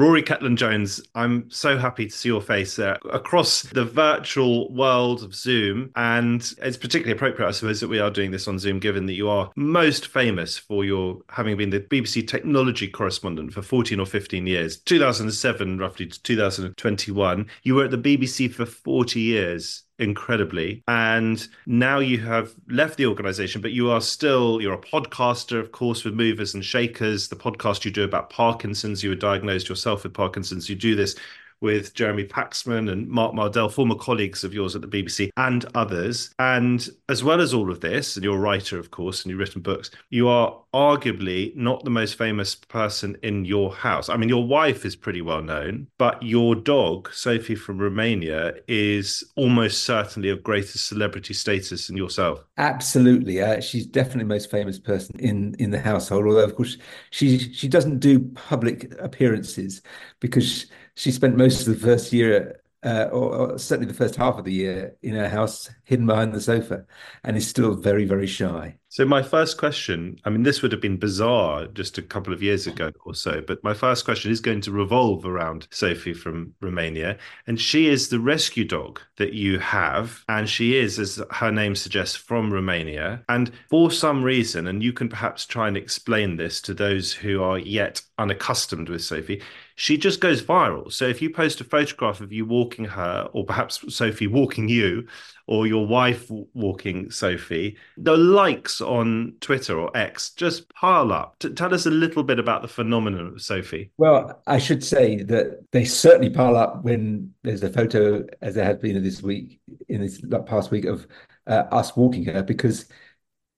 Rory Cellan Jones, I'm so happy to see your face uh, across the virtual world of Zoom. And it's particularly appropriate, I suppose, that we are doing this on Zoom, given that you are most famous for your having been the BBC technology correspondent for 14 or 15 years, 2007 roughly to 2021. You were at the BBC for 40 years incredibly. And now you have left the organization, but you are still, you're a podcaster, of course, with Movers and Shakers, the podcast you do about Parkinson's. You were diagnosed yourself with Parkinson's. You do this with Jeremy Paxman and Mark Mardell, former colleagues of yours at the BBC, and others. And as well as all of this, and you're a writer, of course, and you've written books, you are arguably not the most famous person in your house. I mean, your wife is pretty well known, but your dog, Sophie from Romania, is almost certainly of greater celebrity status than yourself. Absolutely, uh, she's definitely the most famous person in in the household. Although, of course, she she doesn't do public appearances because she spent most of the first year, uh, or, or, certainly the first half of the year, in her house, hidden behind the sofa, and is still very, very shy. So my first question, I mean, this would have been bizarre just a couple of years ago or so, but my first question is going to revolve around Sophie from Romania, and she is the rescue dog that you have, and she is, as her name suggests, from Romania. And for some reason, and you can perhaps try and explain this to those who are yet unaccustomed with Sophie, she just goes viral. So if you post a photograph of you walking her, or perhaps Sophie walking you, or your wife walking Sophie, the likes on Twitter or X just pile up. T- tell us a little bit about the phenomenon of Sophie. Well, I should say that they certainly pile up when there's a photo, as there has been this week, in this past week, of uh, us walking her, because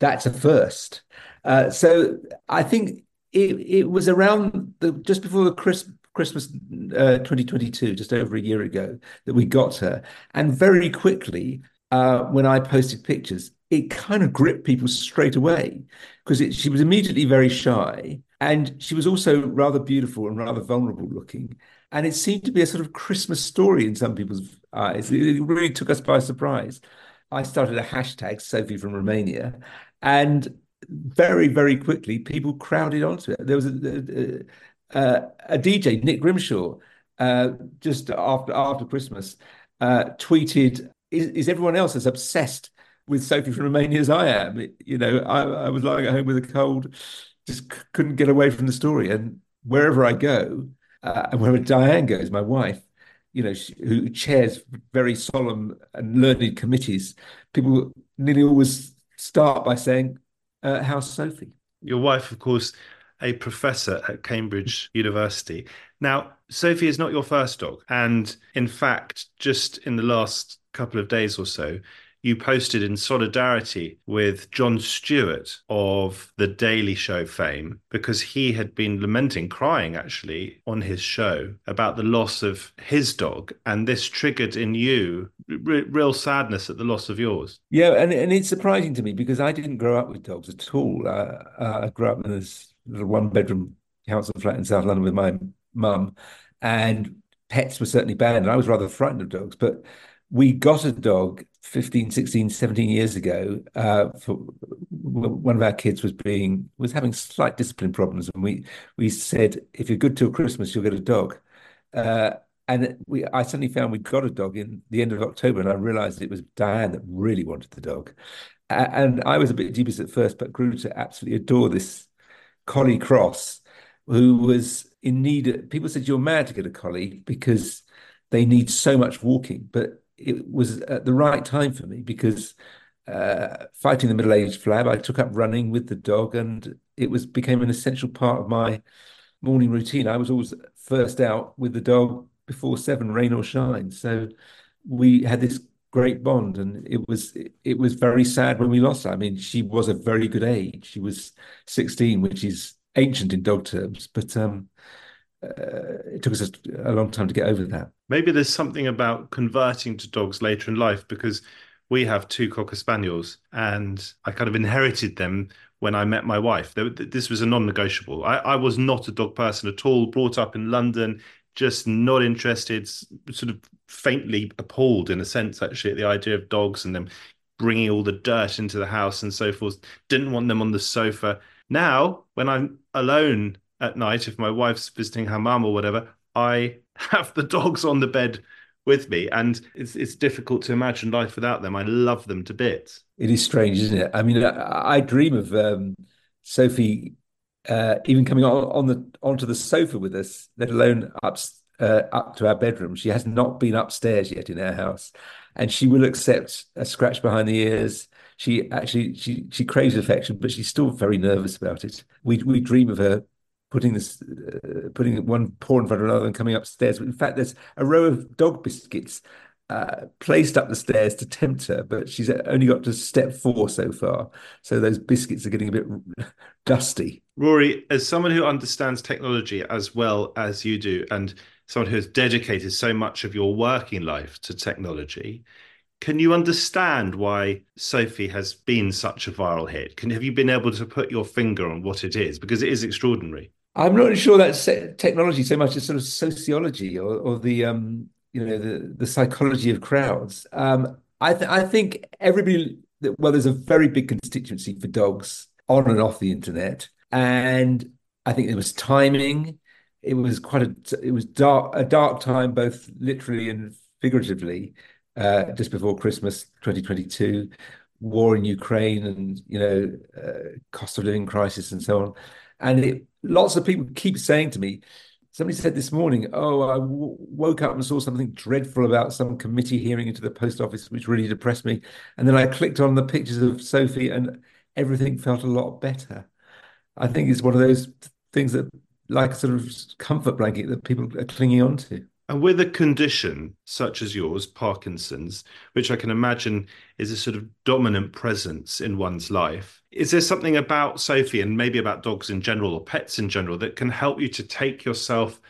that's a first. Uh, so I think it, it was around the just before Christmas uh, 2022, just over a year ago, that we got her. And very quickly, uh, when I posted pictures, it kind of gripped people straight away because she was immediately very shy. And she was also rather beautiful and rather vulnerable looking. And it seemed to be a sort of Christmas story in some people's eyes. It really took us by surprise. I started a hashtag, Sophie from Romania, and very, very quickly, people crowded onto it. There was a, a, a, DJ, Nick Grimshaw, uh, just after after Christmas, uh, tweeted is, is everyone else as obsessed with Sophie from Romania as I am? You know, I, I was lying at home with a cold, just c- couldn't get away from the story. And wherever I go, uh, and wherever Diane goes, my wife, you know, she, who chairs very solemn and learned committees, people nearly always start by saying, uh, "How's Sophie?" Your wife, of course, a professor at Cambridge University. Now, Sophie is not your first dog, and in fact, just in the last couple of days or so, you posted in solidarity with Jon Stewart of the Daily Show fame because he had been lamenting, crying actually on his show about the loss of his dog. And this triggered in you r- real sadness at the loss of yours. Yeah. And, and it's surprising to me because I didn't grow up with dogs at all. Uh, I grew up in this little one bedroom council flat in South London with my mum, and pets were certainly banned. And I was rather frightened of dogs. But we got a dog 15 16 17 years ago uh, for one of our kids was being was having slight discipline problems and we we said if you're good till christmas you'll get a dog. Uh, and we i suddenly found we got a dog in the end of october and i realized it was diane that really wanted the dog. And i was a bit dubious at first but grew to absolutely adore this collie cross who was in need of, people said you're mad to get a collie because they need so much walking. But it was at the right time for me because uh, fighting the middle-aged flab, I took up running with the dog, and it was became an essential part of my morning routine. I was always first out with the dog before seven, rain or shine. So we had this great bond, and it was it was very sad when we lost her. I mean, she was a very good age. She was sixteen, which is ancient in dog terms, but um, uh, it took us a, a long time to get over that. Maybe there's something about converting to dogs later in life because we have two cocker spaniels and I kind of inherited them when I met my wife. This was a non-negotiable. I, I was not a dog person at all. Brought up in London, just not interested. Sort of faintly appalled in a sense, actually, at the idea of dogs and them bringing all the dirt into the house and so forth. Didn't want them on the sofa. Now, when I'm alone at night if my wife's visiting her mum or whatever I have the dogs on the bed with me, and it's it's difficult to imagine life without them. I love them to bits. It is strange, isn't it? I mean, I, I dream of um, Sophie uh, even coming on, on the onto the sofa with us, let alone up uh, up to our bedroom. She has not been upstairs yet in our house, and she will accept a scratch behind the ears. She actually she she craves affection, but she's still very nervous about it. We we dream of her putting this uh, putting one paw in front of another and coming upstairs. In fact, there's a row of dog biscuits uh, placed up the stairs to tempt her, but she's only got to step four so far. So those biscuits are getting a bit dusty. Rory, as someone who understands technology as well as you do, and someone who has dedicated so much of your working life to technology, can you understand why Sophie has been such a viral hit? Can have you been able to put your finger on what it is? Because it is extraordinary. I'm not sure that's technology so much as sort of sociology or, or the um, you know the the psychology of crowds. Um, I th- I think everybody well, there's a very big constituency for dogs on and off the internet, and I think it was timing. It was quite a it was dark a dark time both literally and figuratively uh, just before Christmas 2022, war in Ukraine and you know uh, cost of living crisis and so on, and it, lots of people keep saying to me, Somebody said this morning, "Oh, I w- woke up and saw something dreadful about some committee hearing into the post office, which really depressed me." And then I clicked on the pictures of Sophie, and everything felt a lot better. I think it's one of those things that, like a sort of comfort blanket, that people are clinging on to. And with a condition such as yours, Parkinson's, which I can imagine is a sort of dominant presence in one's life, is there something about Sophie and maybe about dogs in general or pets in general that can help you to take yourself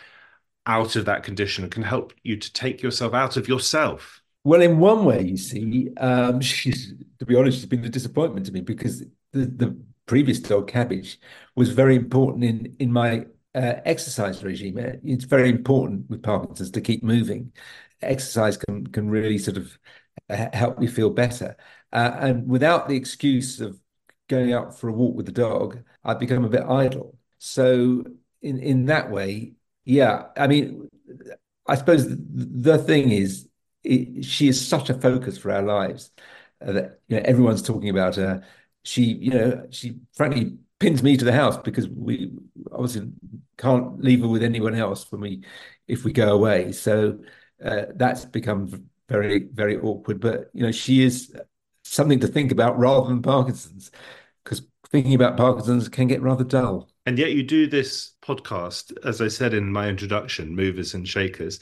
out of that condition and can help you to take yourself out of yourself? Well, in one way, you see, um, she's, to be honest, she's been a disappointment to me because the, the previous dog, Cabbage, was very important in in my uh, exercise regime. Uh, it's very important with Parkinson's to keep moving. Exercise can can really sort of uh, help you feel better. Uh, and without the excuse of going out for a walk with the dog, I've become a bit idle. So in in that way, yeah. I mean, I suppose the, the thing is, it, she is such a focus for our lives uh, that you know everyone's talking about her. She, you know, she frankly pins me to the house because we obviously can't leave her with anyone else when we if we go away. So uh, that's become very very awkward. But you know, she is something to think about rather than Parkinson's because thinking about Parkinson's can get rather dull. And yet, you do this podcast, as I said in my introduction, Movers and Shakers.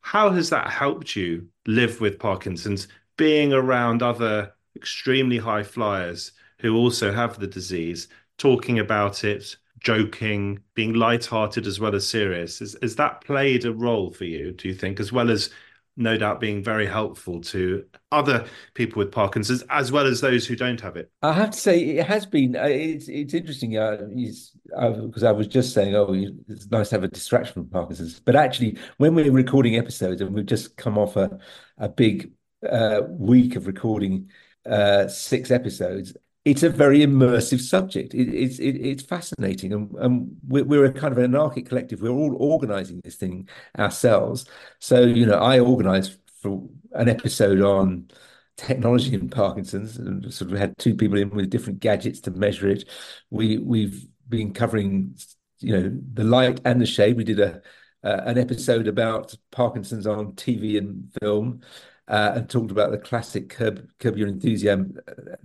How has that helped you live with Parkinson's, being around other extremely high flyers who also have the disease, talking about it, joking, being light-hearted as well as serious. Is, has that played a role for you, do you think, as well as no doubt being very helpful to other people with Parkinson's as well as those who don't have it? I have to say it has been. Uh, it's it's interesting because uh, I was just saying, oh, it's nice to have a distraction from Parkinson's, but actually, when we're recording episodes and we've just come off a a big uh, week of recording uh, six episodes, it's a very immersive subject. It, it's it, it's fascinating, and, and we're, we're, a kind of an anarchic collective. We're all organising this thing ourselves. So you know, I organised for an episode on technology in Parkinson's, and sort of had two people in with different gadgets to measure it. We we've been covering, you know, the light and the shade. We did a uh, an episode about Parkinson's on TV and film Uh, and talked about the classic Curb, Curb Your Enthusiasm,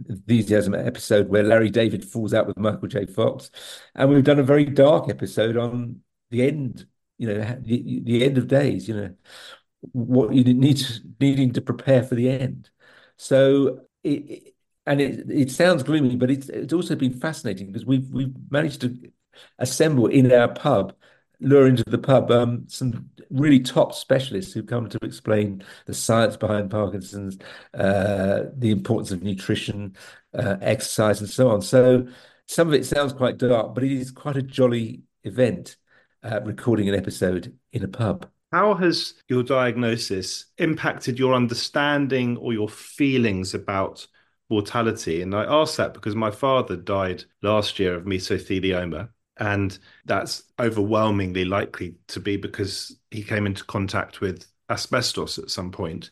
enthusiasm episode where Larry David falls out with Michael J. Fox. And we've done a very dark episode on the end, you know, the, the end of days, you know, what you need needing to prepare for the end. So it, and it, it sounds gloomy, but it's, it's also been fascinating because we've we've managed to assemble in our pub lure into the pub um, some really top specialists who come to explain the science behind Parkinson's, uh, the importance of nutrition, uh, exercise, and so on. So some of it sounds quite dark, but it is quite a jolly event uh, recording an episode in a pub. How has your diagnosis impacted your understanding or your feelings about mortality? And I ask that because my father died last year of mesothelioma And that's overwhelmingly likely to be because he came into contact with asbestos at some point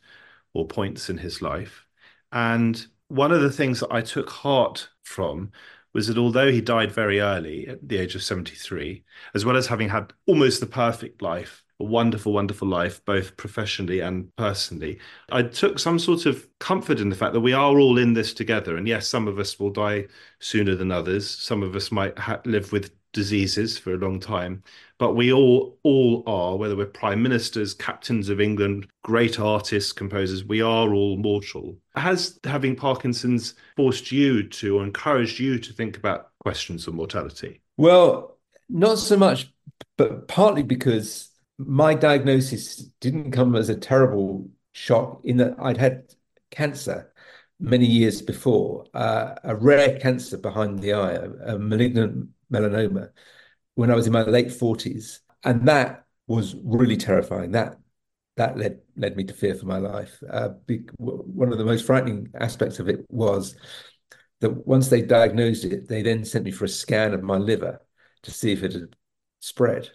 or points in his life. And one of the things that I took heart from was that although he died very early at the age of 73, as well as having had almost the perfect life, a wonderful, wonderful life, both professionally and personally, I took some sort of comfort in the fact that we are all in this together. And yes, some of us will die sooner than others. Some of us might ha- live with diseases for a long time but we all all are whether we're prime ministers captains of england great artists composers we are all mortal. Has having parkinson's forced you to or encouraged you to think about questions of mortality? Well not so much but partly because my diagnosis didn't come as a terrible shock in that i'd had cancer many years before uh, a rare cancer behind the eye a, a malignant melanoma when I was in my late 40s. And that was really terrifying. That that led led me to fear for my life. Uh, one of the most frightening aspects of it was that once they diagnosed it, they then sent me for a scan of my liver to see if it had spread.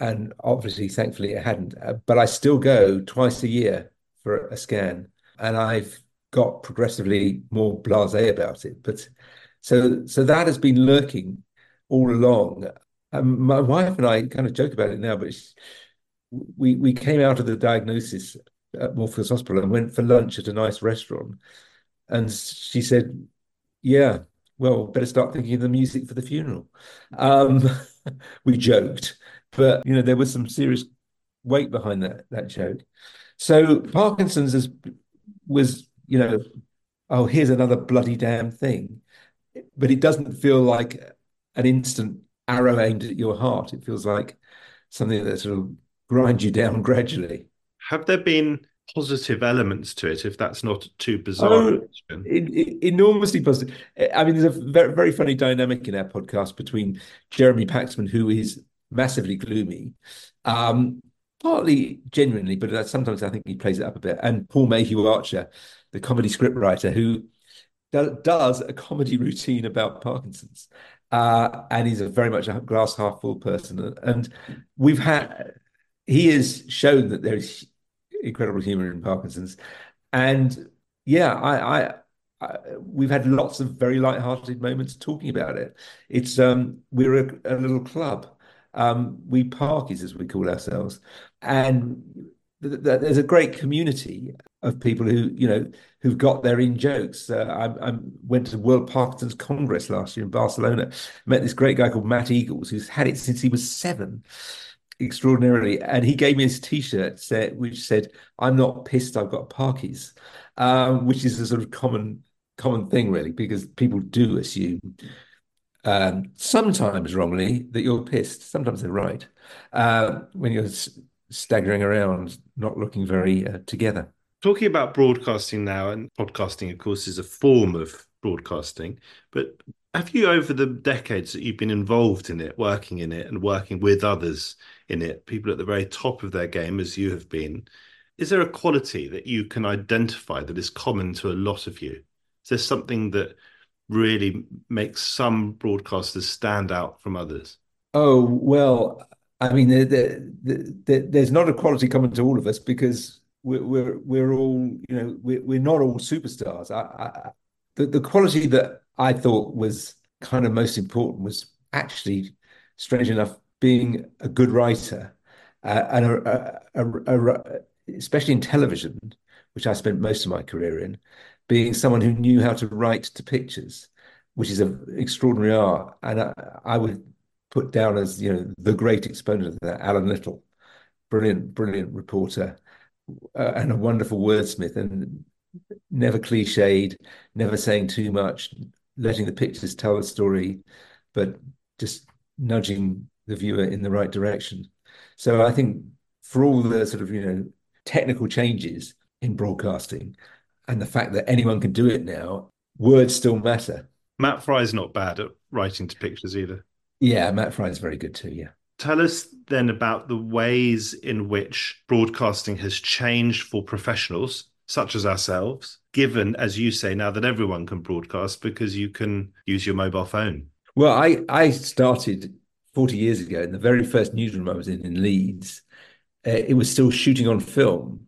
And obviously, thankfully, it hadn't. Uh, but I still go twice a year for a scan, and I've got progressively more blasé about it. But so so that has been lurking all along. My wife and I kind of joke about it now, but we we came out of the diagnosis at Moorfields Hospital and went for lunch at a nice restaurant, and she said, "Yeah, well, better start thinking of the music for the funeral." Um, we joked, but you know there was some serious weight behind that that joke. So Parkinson's is, was, you know, oh, here's another bloody damn thing, but it doesn't feel like an instant arrow aimed at your heart. It feels like something that sort of grinds you down gradually. Have there been positive elements to it, if that's not too bizarre? Oh, it, it, enormously positive. I mean, there's a very, very funny dynamic in our podcast between Jeremy Paxman, who is massively gloomy, um, partly genuinely, but sometimes I think he plays it up a bit, and Paul Mayhew Archer, the comedy scriptwriter, who does a comedy routine about Parkinson's uh, and he's a very much a glass half full person. And we've had he has shown that there is incredible humor in Parkinson's, and yeah, I, I, I we've had lots of very light-hearted moments talking about it. It's um, we're a, a little club. Um, we parkies as we call ourselves, and there's a great community of people who you know who've got their in jokes. Uh, I, I, went to World Parkinson's Congress last year in Barcelona. Met this great guy called Matt Eagles who's had it since he was seven, extraordinarily. And he gave me his T-shirt set, which said, "I'm not pissed. I've got Parkies," um, which is a sort of common common thing, really, because people do assume. Um, sometimes wrongly that you're pissed. Sometimes they're right. Uh, when you're staggering around, not looking very uh, together. Talking about broadcasting now, and podcasting, of course, is a form of broadcasting, but have you, over the decades that you've been involved in it, working in it, and working with others in it, people at the very top of their game, as you have been, is there a quality that you can identify that is common to a lot of you? Is there something that really makes some broadcasters stand out from others? Oh, well, I mean, the, the, the, there's not a quality common to all of us because we're we're, we're all you know we're, we're not all superstars. I, I, the the quality that I thought was kind of most important was actually, strange enough, being a good writer uh, and a, a, a, especially in television, which I spent most of my career in, being someone who knew how to write to pictures, which is an extraordinary art. And I, I would put down as you know the great exponent of that, Alan Little, brilliant, brilliant reporter, uh, and a wonderful wordsmith, and never cliched, never saying too much, letting the pictures tell the story, but just nudging the viewer in the right direction. So I think for all the sort of you know technical changes in broadcasting and the fact that anyone can do it now, words still matter. Matt Frei's not bad at writing to pictures either. Yeah, Matt Frei is very good too. Yeah. Tell us then about the ways in which broadcasting has changed for professionals such as ourselves, given, as you say, now that everyone can broadcast because you can use your mobile phone. Well, I, I started 40 years ago, in the very first newsroom I was in in Leeds, uh, it was still shooting on film.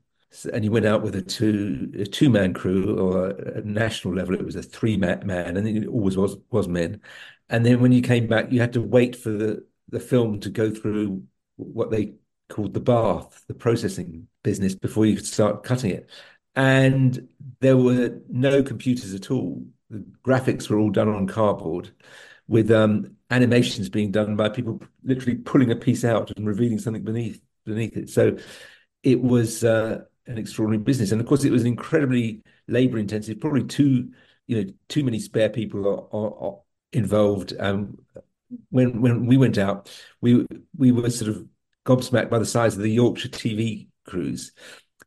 And you went out with a two a two man crew, or a, a national level, it was a three man, and it always was was men. And then when you came back, you had to wait for the the film to go through what they called the bath, the processing business, before you could start cutting it. And there were no computers at all. The graphics were all done on cardboard with um, animations being done by people literally pulling a piece out and revealing something beneath beneath it. So it was uh, an extraordinary business, and of course, it was incredibly labor intensive. Probably too, you know, too many spare people involved. Um, when when we went out, we we were sort of gobsmacked by the size of the Yorkshire TV crews,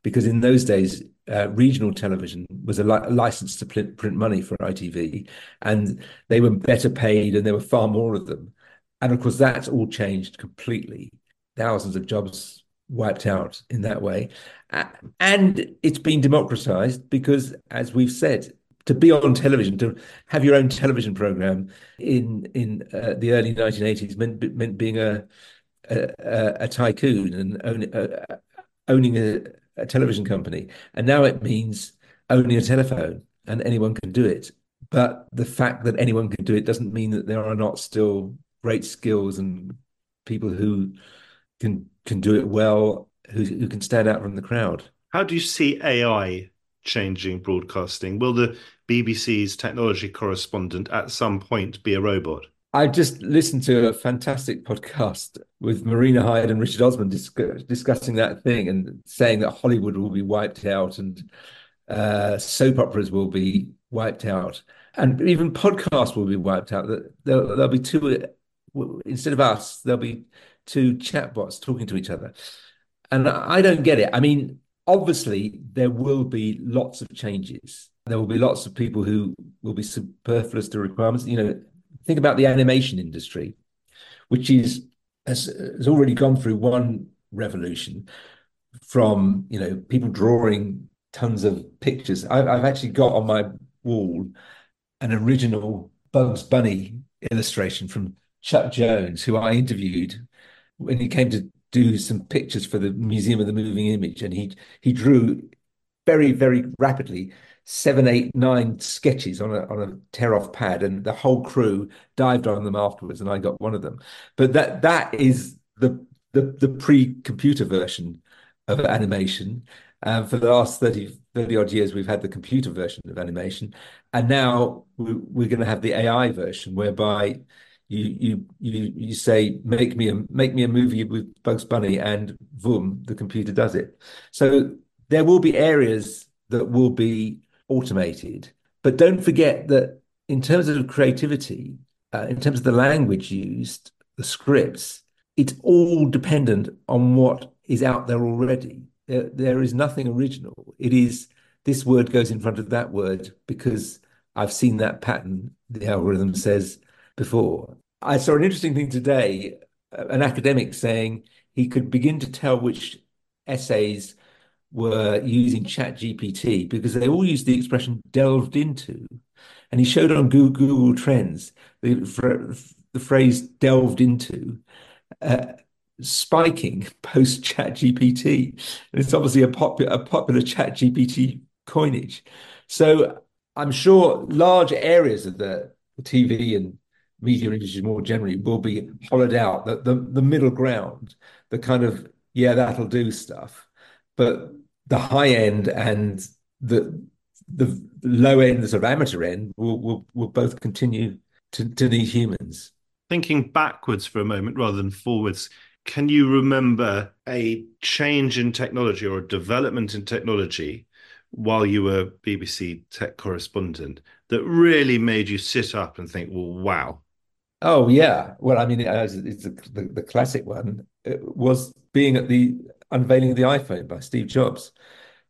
because in those days uh, regional television was a, li- a license to print, print money for ITV, and they were better paid, and there were far more of them. And of course, that's all changed completely. Thousands of jobs wiped out in that way, and it's been democratized because, as we've said, to be on television, to have your own television program in in uh, the early 1980s meant meant being a a, a tycoon and own, uh, owning a, a television company. And now it means owning a telephone and anyone can do it. But the fact that anyone can do it doesn't mean that there are not still great skills and people who can can do it well, who, who can stand out from the crowd. How do you see AI changing broadcasting? Will the BBC's technology correspondent at some point be a robot? I just listened to a fantastic podcast with Marina Hyde and Richard Osman discussing that thing and saying that Hollywood will be wiped out and uh, soap operas will be wiped out and even podcasts will be wiped out. There'll, there'll be two instead of us. There'll be two chatbots talking to each other, and I don't get it. I mean, obviously there will be lots of changes. There will be lots of people who will be superfluous to requirements. You know, think about the animation industry, which is has, has already gone through one revolution from you know people drawing tons of pictures. I've, I've actually got on my wall an original Bugs Bunny illustration from Chuck Jones, who I interviewed when he came to do some pictures for the Museum of the Moving Image, and he he drew very very rapidly seven, eight, nine sketches on a on a tear off pad, and the whole crew dived on them afterwards, and I got one of them. But that that is the the, the pre computer version of animation. Um, for the last 30, 30 odd years, we've had the computer version of animation, and now we, we're going to have the AI version, whereby you you you you say make me a make me a movie with Bugs Bunny, and boom, the computer does it. So there will be areas that will be automated. But don't forget that in terms of creativity, uh, in terms of the language used, the scripts, it's all dependent on what is out there already. There, there is nothing original. It is this word goes in front of that word because I've seen that pattern, the algorithm says before. I saw an interesting thing today uh, an academic saying he could begin to tell which essays were using Chat GPT because they all used the expression delved into. And he showed on Google, Google Trends the, the phrase delved into uh, spiking post Chat GPT. And it's obviously a, popular a popular Chat GPT coinage. So I'm sure large areas of the TV and media industry more generally will be hollowed out. The, the, the middle ground, the kind of, yeah, that'll do stuff. But the high end and the the low end, the sort of amateur end, will will, will both continue to, to need humans. Thinking backwards for a moment rather than forwards, can you remember a change in technology or a development in technology while you were BBC tech correspondent that really made you sit up and think, well, wow? Oh, yeah. Well, I mean, it's the, the classic one it was being at the unveiling the iPhone by Steve Jobs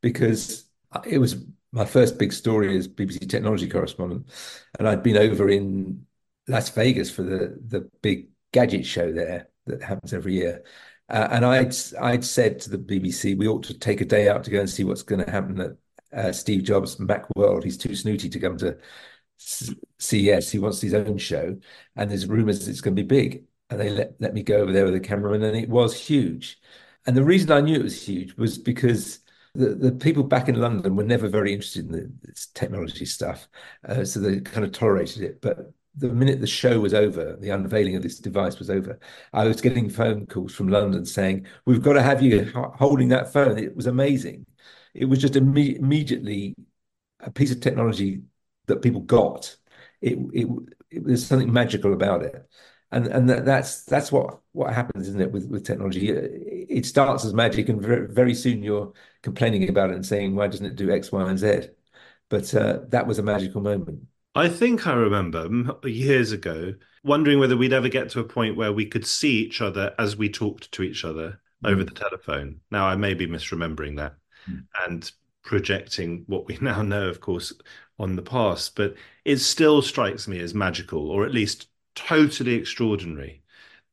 because it was my first big story as BBC technology correspondent, and I'd been over in Las Vegas for the the big gadget show there that happens every year. Uh, and I'd I'd said to the BBC we ought to take a day out to go and see what's going to happen at uh, Steve Jobs Macworld. He's too snooty to come to CES. He wants his own show, and there's rumours it's going to be big. and they let, let me go over there with the cameraman, and it was huge. And the reason I knew it was huge was because the, the people back in London were never very interested in the, this technology stuff, uh, so they kind of tolerated it. But the minute the show was over, the unveiling of this device was over, I was getting phone calls from London saying, "We've got to have you holding that phone." It was amazing. It was just imme- immediately a piece of technology that people got. It, it, it there's something magical about it and and that's that's what what happens, isn't it, with with technology? It starts as magic, and very, very soon you're complaining about it and saying, "Why doesn't it do X, Y, and Z?" But uh, that was a magical moment. I think I remember years ago wondering whether we'd ever get to a point where we could see each other as we talked to each other mm. over the telephone. Now, I may be misremembering that mm. and projecting what we now know, of course, on the past, but it still strikes me as magical, or at least totally extraordinary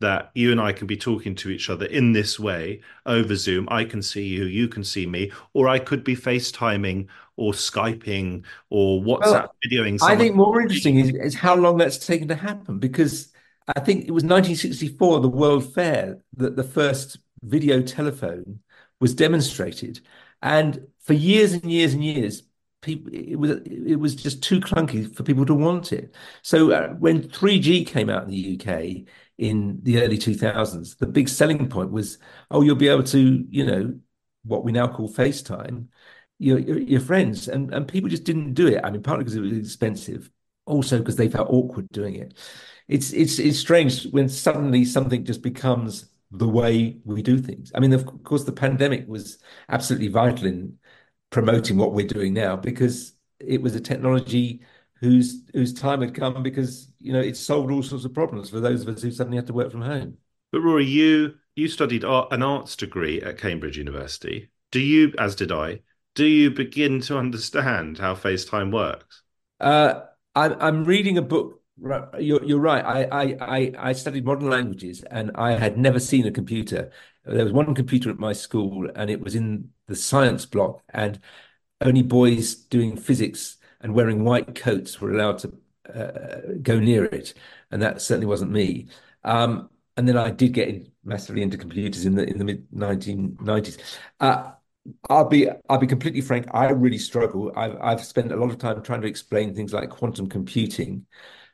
that you and I can be talking to each other in this way over Zoom. I can see you, you can see me, or I could be FaceTiming or Skyping or WhatsApp well, videoing. Someone. I think more interesting is, is how long that's taken to happen because I think it was 1964, the World Fair, that the first video telephone was demonstrated. And for years and years and years, people it was it was just too clunky for people to want it. So uh, when 3G came out in the UK in the early 2000s, the big selling point was, oh, you'll be able to, you know, what we now call FaceTime, your your, your friends, and and people just didn't do it. I mean, partly because it was expensive, also because they felt awkward doing it. It's it's it's strange when suddenly something just becomes the way we do things. I mean, of course, the pandemic was absolutely vital in promoting what we're doing now because it was a technology whose whose time had come because you know it solved all sorts of problems for those of us who suddenly had to work from home. But Rory, you you studied art, an arts degree at Cambridge University. Do you, as did I, do you begin to understand how FaceTime works? Uh, I'm I'm reading a book. You're you're right. I I I studied modern languages and I had never seen a computer. There was one computer at my school and it was in the science block, and only boys doing physics and wearing white coats were allowed to uh, go near it, and that certainly wasn't me. Um, and then I did get in, massively into computers in the in the mid 1990s. Uh, I'll be I'll be completely frank. I really struggle. I've I've spent a lot of time trying to explain things like quantum computing,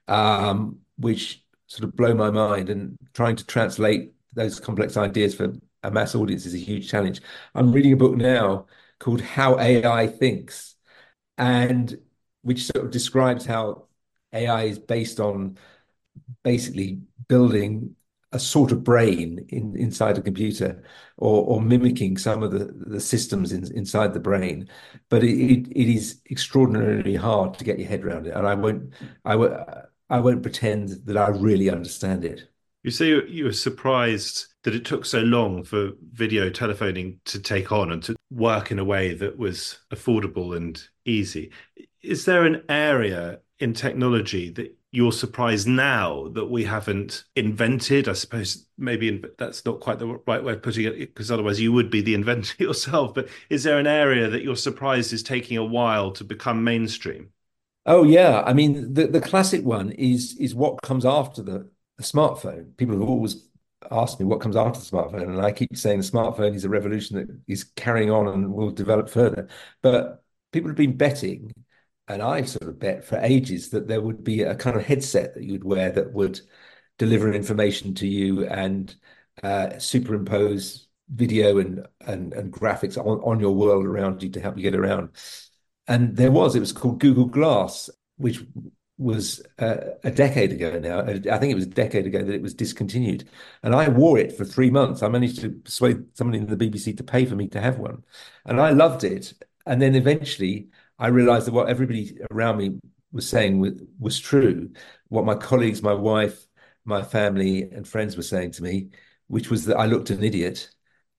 um, which sort of blow my mind, and trying to translate those complex ideas for a mass audience is a huge challenge. I'm reading a book now called How AI Thinks, and which sort of describes how AI is based on basically building a sort of brain in, inside a computer or, or mimicking some of the, the systems in, inside the brain. But it, it, it is extraordinarily hard to get your head around it. And I won't, I won't, I won't pretend that I really understand it. You say you, were surprised that it took so long for video telephoning to take on and to work in a way that was affordable and easy. Is there an area in technology that you're surprised now that we haven't invented? I suppose maybe that's not quite the right way of putting it, because otherwise you would be the inventor yourself. But is there an area that you're surprised is taking a while to become mainstream? Oh yeah, I mean the the classic one is is what comes after the the smartphone. People have always asked me what comes after the smartphone, and I keep saying the smartphone is a revolution that is carrying on and will develop further. But people have been betting, and I've sort of bet for ages that there would be a kind of headset that you'd wear that would deliver information to you and uh, superimpose video and, and and graphics on, on your world around you to help you get around. And there was, it was called Google Glass, which was uh, a decade ago now. I think it was a decade ago that it was discontinued. And I wore it for three months. I managed to persuade somebody in the BBC to pay for me to have one. And I loved it. And then eventually I realized that what everybody around me was saying was, was true. What my colleagues, my wife, my family, and friends were saying to me, which was that I looked an idiot.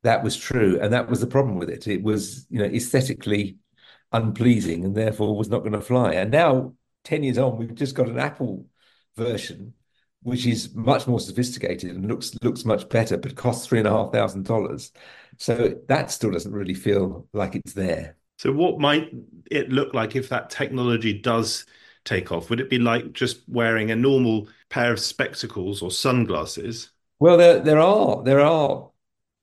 That was true. And that was the problem with it. It was, you know, aesthetically unpleasing and therefore was not going to fly. And now 10 years on, we've just got an Apple version, which is much more sophisticated and looks looks much better, but costs three and a half thousand dollars. So that still doesn't really feel like it's there. So what might it look like if that technology does take off? Would it be like just wearing a normal pair of spectacles or sunglasses Well, there there are there are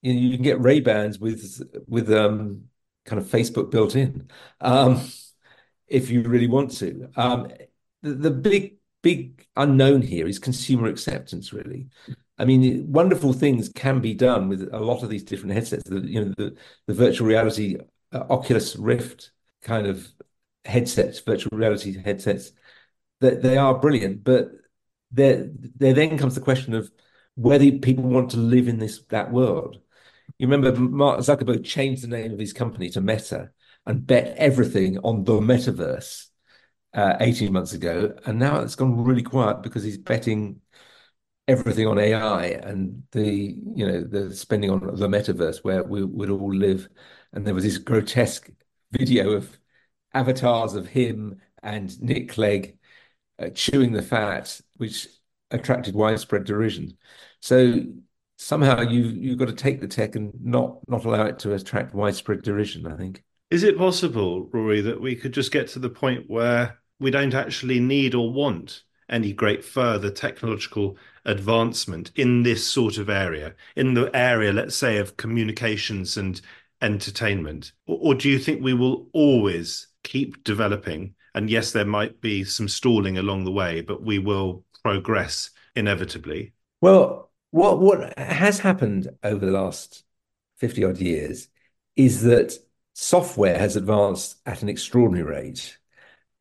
you know, you can get Ray Bans with with um, kind of Facebook built in um, if you really want to. Um, the, the big big unknown here is consumer acceptance. Really, I mean, wonderful things can be done with a lot of these different headsets. The, you know, the the virtual reality uh, Oculus Rift kind of headsets, virtual reality headsets, that they, they are brilliant, but there there then comes the question of whether people want to live in this that world. You remember Mark Zuckerberg changed the name of his company to Meta and bet everything on the metaverse uh, 18 months ago. And now it's gone really quiet because he's betting everything on AI and the, you know, the spending on the metaverse where we would all live. And there was this grotesque video of avatars of him and Nick Clegg uh, chewing the fat, which attracted widespread derision. So somehow you you've got to take the tech and not not allow it to attract widespread derision. I think. Is it possible, Rory, that we could just get to the point where we don't actually need or want any great further technological advancement in this sort of area, in the area, let's say, of communications and entertainment? Or, or do you think we will always keep developing? And yes, there might be some stalling along the way, but we will progress inevitably. Well, what what has happened over the last 50 odd years is that software has advanced at an extraordinary rate,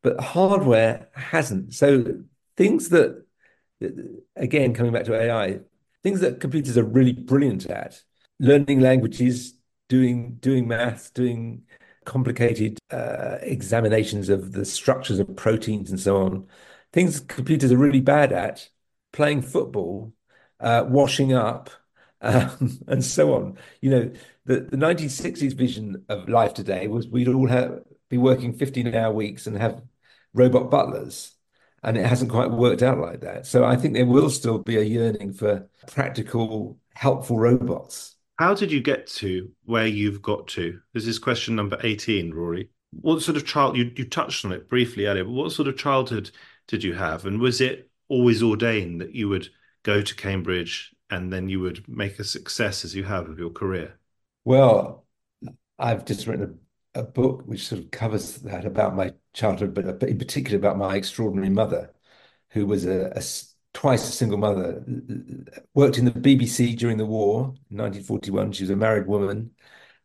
but hardware hasn't. So things that, again, coming back to AI, things that computers are really brilliant at, learning languages, doing doing math, doing complicated uh, examinations of the structures of proteins and so on, things computers are really bad at, playing football uh, washing up, um, and so on. You know, the, the 1960s vision of life today was we'd all have, be working 15 hour weeks and have robot butlers. And it hasn't quite worked out like that. So I think there will still be a yearning for practical, helpful robots. How did you get to where you've got to? This is question number 18, Rory. What sort of child, you, you touched on it briefly earlier, but what sort of childhood did you have? And was it always ordained that you would go to Cambridge and then you would make a success as you have of your career? Well, I've just written a, a book which sort of covers that about my childhood, but in particular about my extraordinary mother, who was a, a twice a single mother, worked in the BBC during the war in 1941. She was a married woman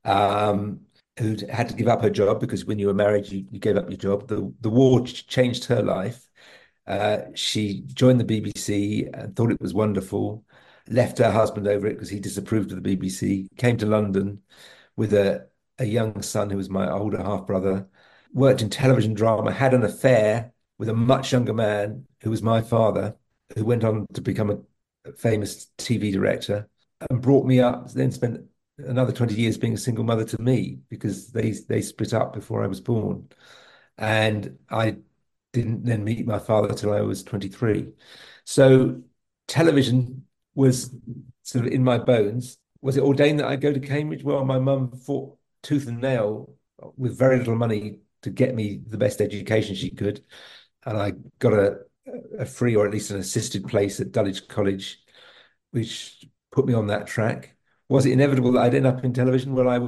um, who had to give up her job because when you were married, you, you gave up your job. The, the war changed her life. Uh, she joined the BBC and thought it was wonderful, left her husband over it because he disapproved of the BBC, came to London with a, a young son who was my older half brother, worked in television drama, had an affair with a much younger man who was my father, who went on to become a famous TV director and brought me up, then spent another 20 years being a single mother to me because they they split up before I was born. And I didn't then meet my father till I was 23. So television was sort of in my bones. Was it ordained that I go to Cambridge? Well, my mum fought tooth and nail with very little money to get me the best education she could. And I got a, a free or at least an assisted place at Dulwich College, which put me on that track. Was it inevitable that I'd end up in television? Well, I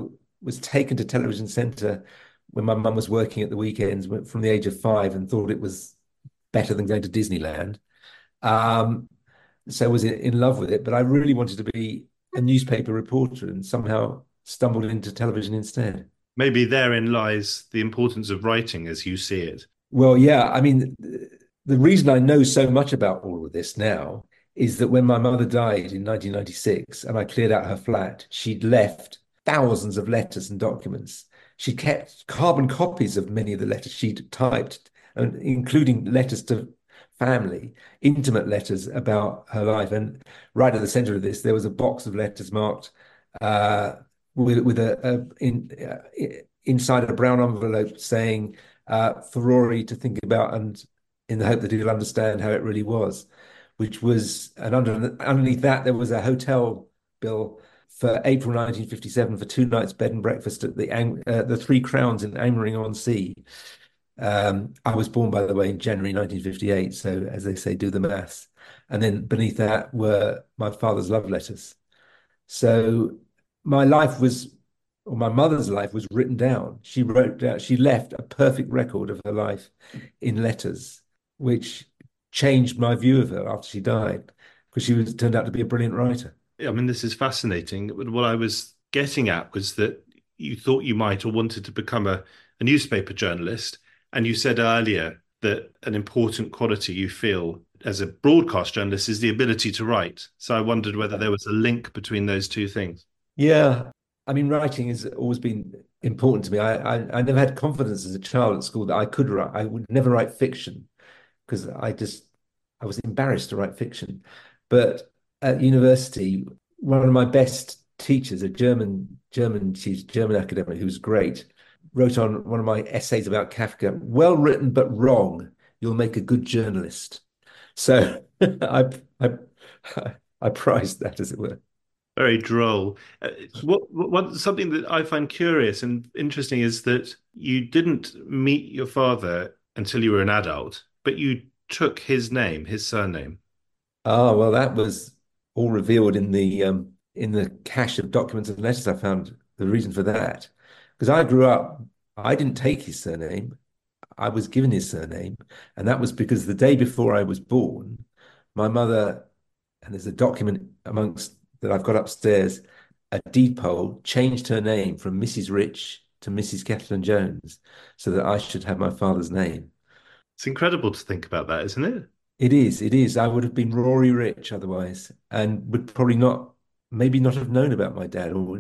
was taken to Television Centre when my mum was working at the weekends from the age of five and thought it was better than going to Disneyland. Um, so was in love with it, but I really wanted to be a newspaper reporter and somehow stumbled into television instead. Maybe therein lies the importance of writing as you see it. Well, yeah. I mean, the reason I know so much about all of this now is that when my mother died in 1996 and I cleared out her flat, she'd left thousands of letters and documents she kept carbon copies of many of the letters she'd typed, and including letters to family, intimate letters about her life. And right at the center of this, there was a box of letters marked uh, with, with a, a in, uh, inside a brown envelope saying uh, for Rory to think about and in the hope that he'll understand how it really was, which was, and under, underneath that, there was a hotel bill for April 1957 for two nights bed and breakfast at the uh, the Three Crowns in Angmering on Sea. Um, I was born, by the way, in January 1958. So, as they say, do the maths. and then beneath that were my father's love letters. So my life was, or my mother's life was written down. She wrote down, she left a perfect record of her life in letters, which changed my view of her after she died, because she was turned out to be a brilliant writer. Yeah, I mean, this is fascinating. But what I was getting at was that you thought you might or wanted to become a, a newspaper journalist. And you said earlier that an important quality you feel as a broadcast journalist is the ability to write. So I wondered whether there was a link between those two things. Yeah. I mean, writing has always been important to me. I, I, I never had confidence as a child at school that I could write. I would never write fiction because I just I was embarrassed to write fiction. But at university, one of my best teachers, a German German teacher, German academic who was great, wrote on one of my essays about Kafka, well written but wrong. You'll make a good journalist. So I, I, I prized that, as it were. Very droll. Uh, what, what, something that I find curious and interesting is that you didn't meet your father until you were an adult, but you took his name, his surname. Ah, well, that was all revealed in the um, in the cache of documents and letters I found. The reason for that, because I grew up, I didn't take his surname. I was given his surname, and that was because the day before I was born, my mother, and there's a document amongst that I've got upstairs, a deed poll changed her name from Mrs. Rich to Mrs. Kathleen Jones, so that I should have my father's name. It's incredible to think about that, isn't it? It is. It is. I would have been Rory Rich otherwise, and would probably not, maybe not have known about my dad, or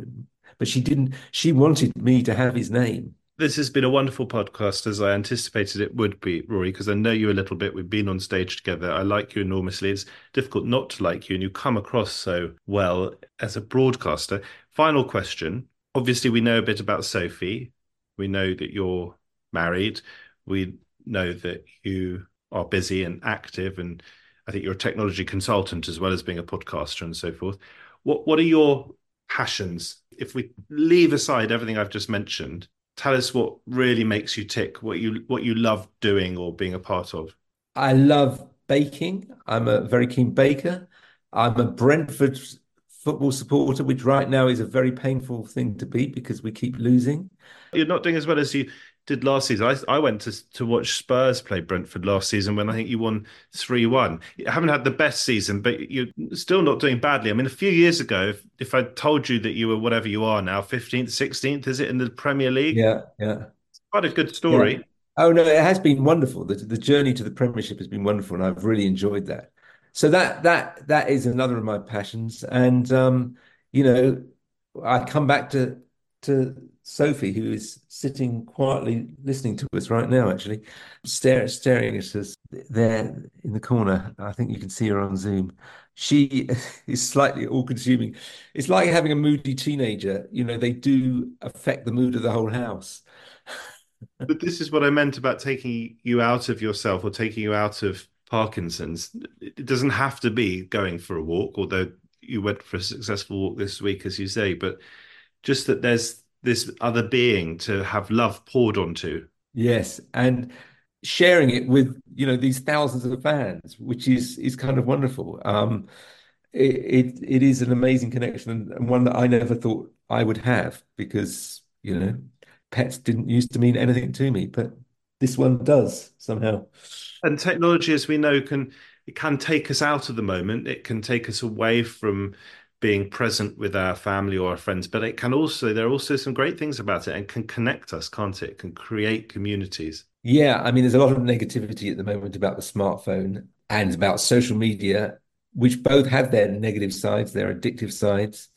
but she didn't. She wanted me to have his name. This has been a wonderful podcast, as I anticipated it would be, Rory, because I know you a little bit. We've been on stage together. I like you enormously. It's difficult not to like you, and you come across so well as a broadcaster. Final question. Obviously, we know a bit about Sophie. We know that you're married. We know that you are busy and active, and I think you're a technology consultant as well as being a podcaster and so forth. What What are your passions? If we leave aside everything I've just mentioned, tell us what really makes you tick, what you what you love doing or being a part of. I love baking. I'm a very keen baker. I'm a Brentford football supporter, which right now is a very painful thing to be because we keep losing. You're not doing as well as you did last season. I, I went to to watch Spurs play Brentford last season when I think you won three one. You haven't had the best season, but you're still not doing badly. I mean, a few years ago, if, if I told you that you were whatever you are now, fifteenth, sixteenth, is it in the Premier League? Yeah, yeah. It's quite a good story. Yeah. Oh no, it has been wonderful. The the journey to the Premiership has been wonderful, and I've really enjoyed that. So that that that is another of my passions, and um, you know, I come back to to Sophie, who is sitting quietly listening to us right now, actually, stare, staring at us there in the corner. I think you can see her on Zoom. She is slightly all consuming. It's like having a moody teenager. You know, they do affect the mood of the whole house. but this is what I meant about taking you out of yourself or taking you out of Parkinson's. It doesn't have to be going for a walk, although you went for a successful walk this week, as you say, but just that there's this other being to have love poured onto. Yes, and sharing it with you know these thousands of fans, which is is kind of wonderful. Um, it, it, it is an amazing connection and one that I never thought I would have because you know pets didn't used to mean anything to me, but this one does somehow. And technology, as we know, can it can take us out of the moment. It can take us away from being present with our family or our friends, but it can also, there are also some great things about it and can connect us, can't it? it? can create communities. Yeah. I mean, there's a lot of negativity at the moment about the smartphone and about social media, which both have their negative sides, their addictive sides.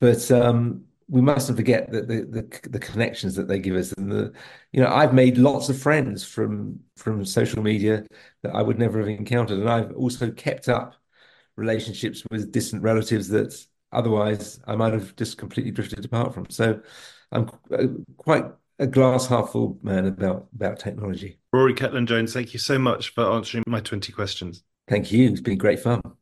But um, we mustn't forget that the, the, the connections that they give us and the you know I've made lots of friends from from social media that I would never have encountered and I've also kept up relationships with distant relatives that otherwise I might have just completely drifted apart from. So I'm uh, quite a glass half full man about about technology. Rory Cellan Jones, thank you so much for answering my 20 questions. Thank you. It's been great fun.